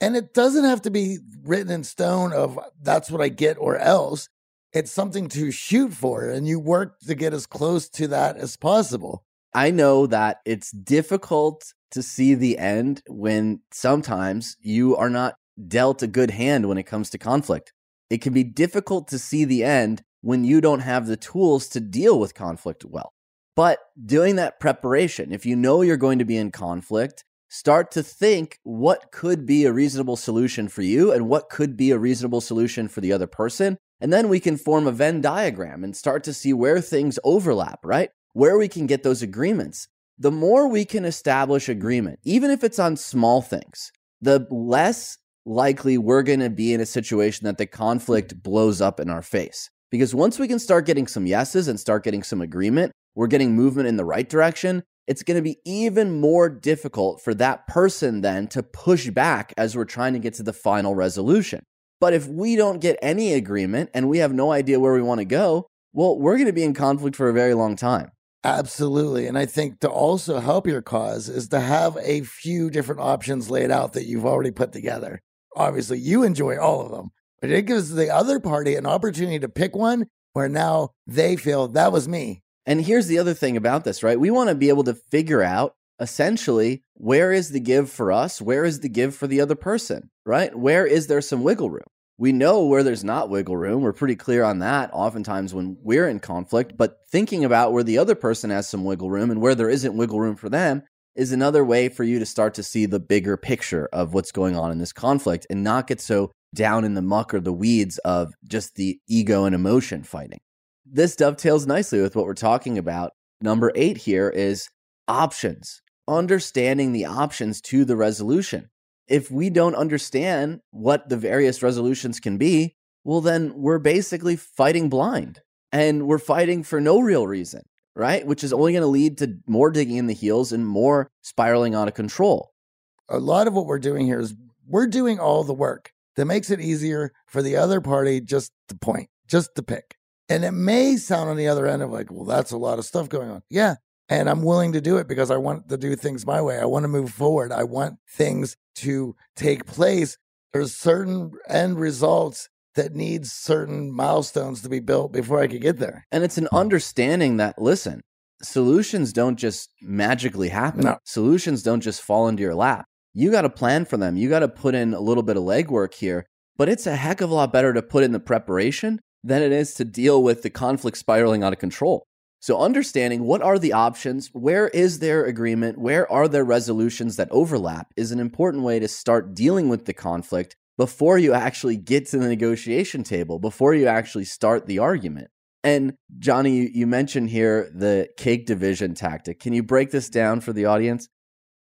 And it doesn't have to be written in stone of that's what I get or else. It's something to shoot for, and you work to get as close to that as possible. I know that it's difficult to see the end when sometimes you are not dealt a good hand when it comes to conflict. It can be difficult to see the end when you don't have the tools to deal with conflict well. But doing that preparation, if you know you're going to be in conflict, start to think what could be a reasonable solution for you and what could be a reasonable solution for the other person. And then we can form a Venn diagram and start to see where things overlap, right? Where we can get those agreements. The more we can establish agreement, even if it's on small things, the less likely we're going to be in a situation that the conflict blows up in our face. Because once we can start getting some yeses and start getting some agreement, we're getting movement in the right direction. It's going to be even more difficult for that person then to push back as we're trying to get to the final resolution. But if we don't get any agreement and we have no idea where we want to go, well, we're going to be in conflict for a very long time. Absolutely. And I think to also help your cause is to have a few different options laid out that you've already put together. Obviously, you enjoy all of them, but it gives the other party an opportunity to pick one where now they feel that was me. And here's the other thing about this, right? We want to be able to figure out essentially where is the give for us? Where is the give for the other person, right? Where is there some wiggle room? We know where there's not wiggle room. We're pretty clear on that oftentimes when we're in conflict, but thinking about where the other person has some wiggle room and where there isn't wiggle room for them is another way for you to start to see the bigger picture of what's going on in this conflict and not get so down in the muck or the weeds of just the ego and emotion fighting. This dovetails nicely with what we're talking about. Number eight here is options, understanding the options to the resolution. If we don't understand what the various resolutions can be, well, then we're basically fighting blind and we're fighting for no real reason, right? Which is only going to lead to more digging in the heels and more spiraling out of control. A lot of what we're doing here is we're doing all the work that makes it easier for the other party just to point, just to pick. And it may sound on the other end of like, well, that's a lot of stuff going on. Yeah. And I'm willing to do it because I want to do things my way. I want to move forward. I want things to take place. There's certain end results that needs certain milestones to be built before I could get there. And it's an understanding that, listen, solutions don't just magically happen. No. Solutions don't just fall into your lap. You got to plan for them. You got to put in a little bit of legwork here, but it's a heck of a lot better to put in the preparation than it is to deal with the conflict spiraling out of control. So, understanding what are the options, where is there agreement, where are there resolutions that overlap is an important way to start dealing with the conflict before you actually get to the negotiation table, before you actually start the argument. And Johnny, you mentioned here the cake division tactic. Can you break this down for the audience?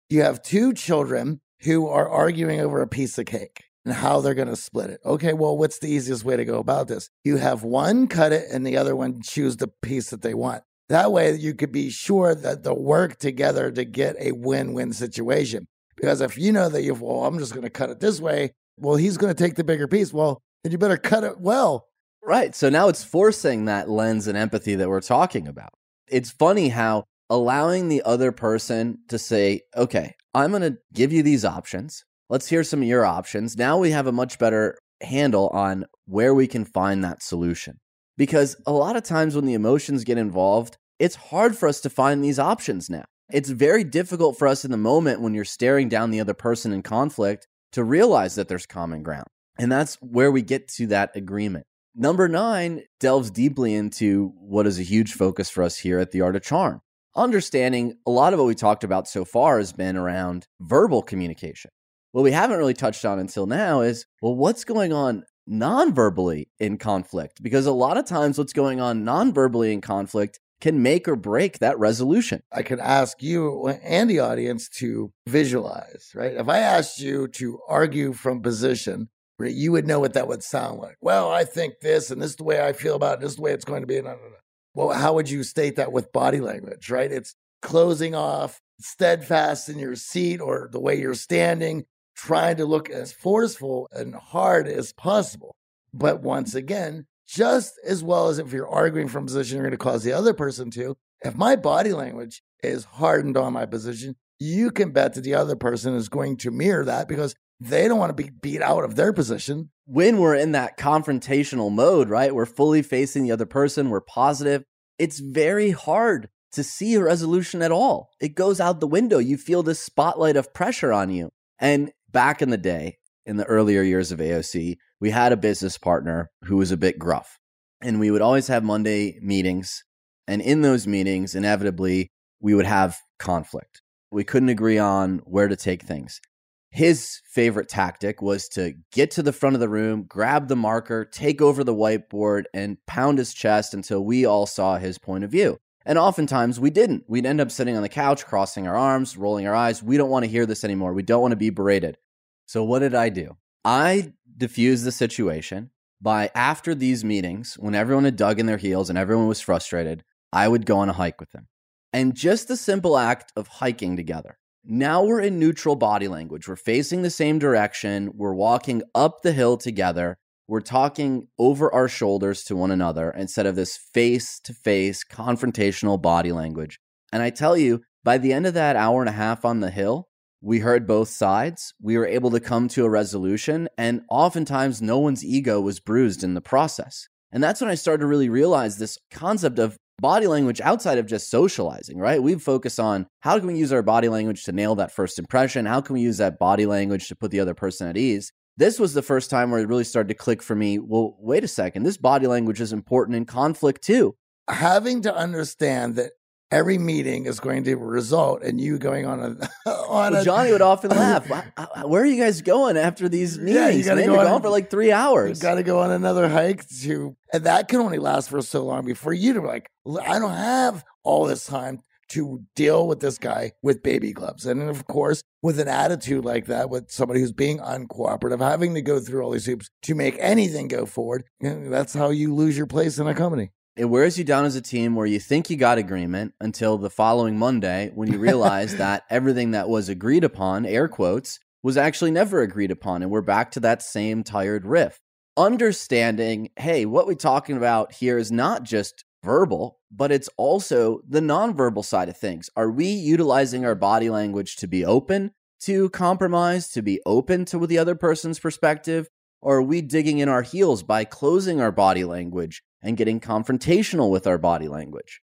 You have two children who are arguing over a piece of cake and how they're going to split it. Okay, well, what's the easiest way to go about this? You have one cut it and the other one choose the piece that they want. That way, you could be sure that they'll work together to get a win win situation. Because if you know that you've, well, I'm just going to cut it this way, well, he's going to take the bigger piece. Well, then you better cut it well. Right. So now it's forcing that lens and empathy that we're talking about. It's funny how allowing the other person to say, okay, I'm going to give you these options. Let's hear some of your options. Now we have a much better handle on where we can find that solution. Because a lot of times when the emotions get involved, it's hard for us to find these options now. It's very difficult for us in the moment when you're staring down the other person in conflict to realize that there's common ground. And that's where we get to that agreement. Number nine delves deeply into what is a huge focus for us here at the Art of Charm. Understanding a lot of what we talked about so far has been around verbal communication. What we haven't really touched on until now is well, what's going on non-verbally in conflict because a lot of times what's going on non-verbally in conflict can make or break that resolution. I could ask you and the audience to visualize, right? If I asked you to argue from position, you would know what that would sound like. Well, I think this, and this is the way I feel about it, this is the way it's going to be. No, no, no. Well, how would you state that with body language, right? It's closing off, steadfast in your seat or the way you're standing, trying to look as forceful and hard as possible. But once again, just as well as if you're arguing from a position, you're going to cause the other person to. If my body language is hardened on my position, you can bet that the other person is going to mirror that because They don't want to be beat out of their position. When we're in that confrontational mode, right? We're fully facing the other person, we're positive. It's very hard to see a resolution at all. It goes out the window. You feel this spotlight of pressure on you. And back in the day, in the earlier years of AOC, we had a business partner who was a bit gruff. And we would always have Monday meetings. And in those meetings, inevitably, we would have conflict. We couldn't agree on where to take things. His favorite tactic was to get to the front of the room, grab the marker, take over the whiteboard, and pound his chest until we all saw his point of view. And oftentimes we didn't. We'd end up sitting on the couch, crossing our arms, rolling our eyes. We don't want to hear this anymore. We don't want to be berated. So, what did I do? I diffused the situation by after these meetings, when everyone had dug in their heels and everyone was frustrated, I would go on a hike with them. And just the simple act of hiking together now we're in neutral body language. We're facing the same direction. We're walking up the hill together. We're talking over our shoulders to one another instead of this face to face confrontational body language. And I tell you, by the end of that hour and a half on the hill, we heard both sides. We were able to come to a resolution. And oftentimes, no one's ego was bruised in the process. And that's when I started to really realize this concept of body language outside of just socializing, right? We focus on how can we use our body language to nail that first impression? How can we use that body language to put the other person at ease? This was the first time where it really started to click for me. Well, wait a second. This body language is important in conflict too. Having to understand that every meeting is going to result in you going on a on well, a, Johnny would often laugh. Uh, uh, where are you guys going after these meetings? Yeah, you gotta man? Go You're on, for like three hours. You got to go on another hike to, and that can only last for so long before you to like. I don't have all this time to deal with this guy with baby gloves. And of course, with an attitude like that, with somebody who's being uncooperative, having to go through all these hoops to make anything go forward, that's how you lose your place in a company. It wears you down as a team where you think you got agreement until the following Monday when you realize that everything that was agreed upon, air quotes, was actually never agreed upon. And we're back to that same tired riff. Understanding, hey, what we're talking about here is not just verbal, but it's also the nonverbal side of things. Are we utilizing our body language to be open to compromise, to be open to the other person's perspective? Or are we digging in our heels by closing our body language and getting confrontational with our body language.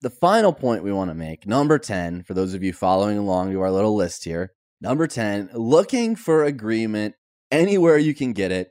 The final point we want to make, number 10, for those of you following along to our little list here, number 10, looking for agreement anywhere you can get it,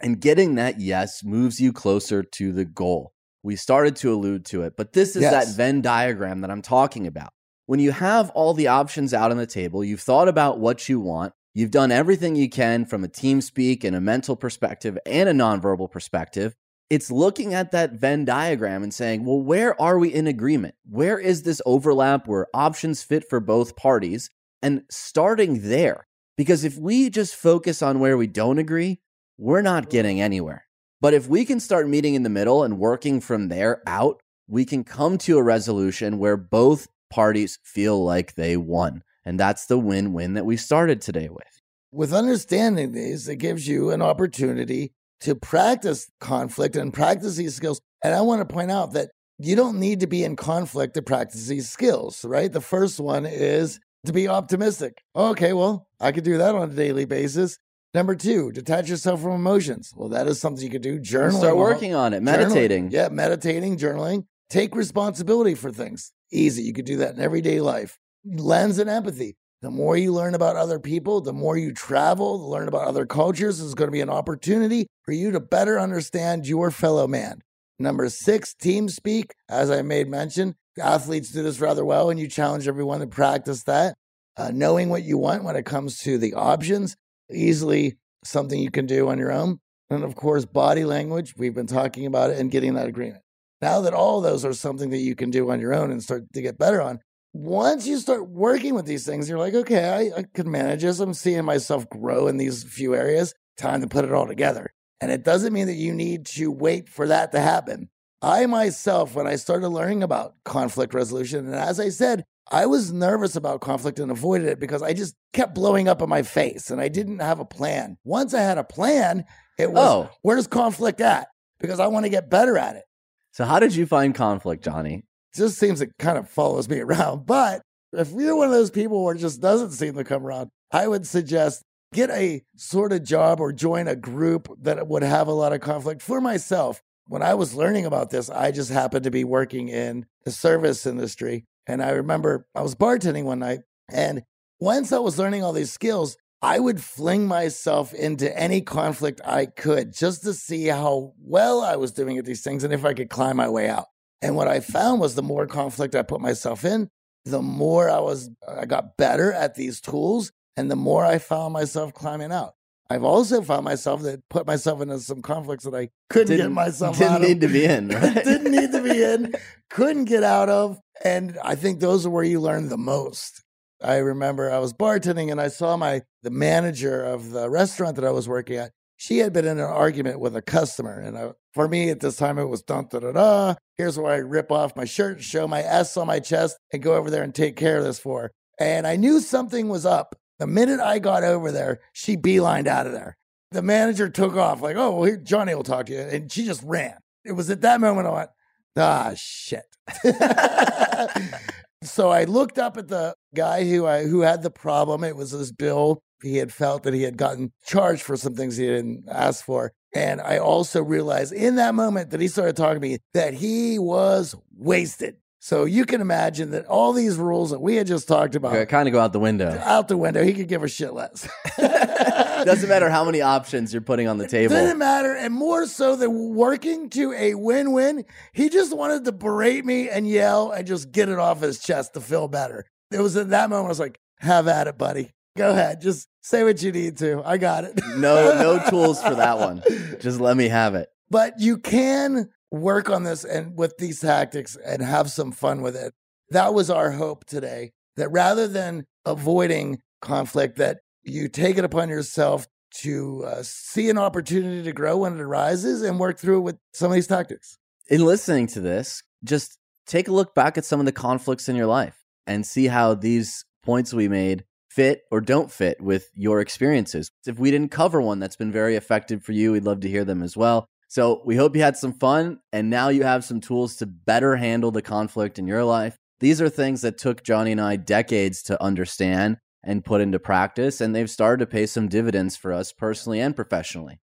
and getting that yes moves you closer to the goal. We started to allude to it, but this is yes. that Venn diagram that I'm talking about. When you have all the options out on the table, you've thought about what you want, you've done everything you can from a team speak and a mental perspective and a nonverbal perspective, it's looking at that Venn diagram and saying, well, where are we in agreement? Where is this overlap where options fit for both parties? And starting there. Because if we just focus on where we don't agree, we're not getting anywhere. But if we can start meeting in the middle and working from there out, we can come to a resolution where both parties feel like they won. And that's the win win that we started today with. With understanding these, it gives you an opportunity to practice conflict and practice these skills. And I want to point out that you don't need to be in conflict to practice these skills, right? The first one is to be optimistic. Okay, well, I could do that on a daily basis. Number two, detach yourself from emotions. Well, that is something you could do. Journaling. Start working on it. Meditating. Journaling. Yeah, meditating, journaling. Take responsibility for things. Easy. You could do that in everyday life. Lens and empathy. The more you learn about other people, the more you travel, learn about other cultures, is going to be an opportunity for you to better understand your fellow man. Number six, team speak. As I made mention, athletes do this rather well, and you challenge everyone to practice that. Uh, knowing what you want when it comes to the options, easily something you can do on your own. And of course, body language. We've been talking about it and getting that agreement. Now that all those are something that you can do on your own and start to get better on, once you start working with these things, you're like, okay, I, I could manage this. I'm seeing myself grow in these few areas. Time to put it all together. And it doesn't mean that you need to wait for that to happen. I myself, when I started learning about conflict resolution, and as I said, I was nervous about conflict and avoided it because I just kept blowing up in my face and I didn't have a plan. Once I had a plan, it was oh. where's conflict at? Because I want to get better at it. So, how did you find conflict, Johnny? Just seems it kind of follows me around. But if you're one of those people where it just doesn't seem to come around, I would suggest get a sort of job or join a group that would have a lot of conflict for myself. When I was learning about this, I just happened to be working in the service industry. And I remember I was bartending one night. And once I was learning all these skills, I would fling myself into any conflict I could just to see how well I was doing at these things and if I could climb my way out. And what I found was the more conflict I put myself in, the more I was I got better at these tools and the more I found myself climbing out. I've also found myself that put myself into some conflicts that I couldn't Didn't- get myself Didn't out of. Didn't need to be in, right? didn't need to be in, couldn't get out of. And I think those are where you learn the most. I remember I was bartending and I saw my the manager of the restaurant that I was working at. She had been in an argument with a customer, and I, for me at this time it was dun da da da. Here's where I rip off my shirt, and show my S on my chest, and go over there and take care of this for her. And I knew something was up. The minute I got over there, she beelined out of there. The manager took off, like, oh, well, here, Johnny will talk to you. And she just ran. It was at that moment I went, ah, shit. so I looked up at the guy who I who had the problem. It was this bill. He had felt that he had gotten charged for some things he didn't ask for. And I also realized in that moment that he started talking to me that he was wasted. So you can imagine that all these rules that we had just talked about kind of go out the window. out the window, he could give a shit less. Doesn't matter how many options you're putting on the table. Doesn't matter. And more so than working to a win win, he just wanted to berate me and yell and just get it off his chest to feel better. It was at that moment I was like, have at it, buddy. Go ahead. Just say what you need to. I got it. No, no tools for that one. Just let me have it. But you can work on this and with these tactics and have some fun with it. That was our hope today. That rather than avoiding conflict, that you take it upon yourself to uh, see an opportunity to grow when it arises and work through it with some of these tactics. In listening to this, just take a look back at some of the conflicts in your life and see how these points we made fit or don't fit with your experiences. If we didn't cover one that's been very effective for you, we'd love to hear them as well. So we hope you had some fun and now you have some tools to better handle the conflict in your life. These are things that took Johnny and I decades to understand and put into practice, and they've started to pay some dividends for us personally and professionally.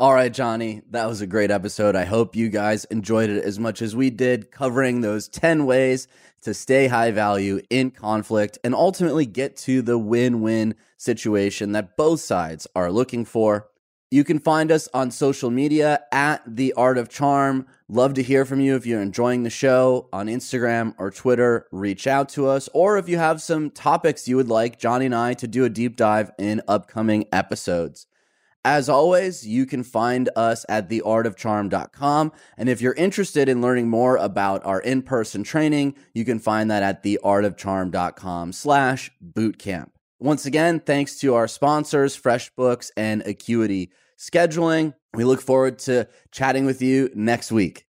All right, Johnny, that was a great episode. I hope you guys enjoyed it as much as we did, covering those 10 ways to stay high value in conflict and ultimately get to the win win situation that both sides are looking for. You can find us on social media at The Art of Charm. Love to hear from you if you're enjoying the show on Instagram or Twitter. Reach out to us, or if you have some topics you would like Johnny and I to do a deep dive in upcoming episodes. As always, you can find us at theartofcharm.com. And if you're interested in learning more about our in-person training, you can find that at theartofcharm.com slash bootcamp. Once again, thanks to our sponsors, FreshBooks and Acuity Scheduling. We look forward to chatting with you next week.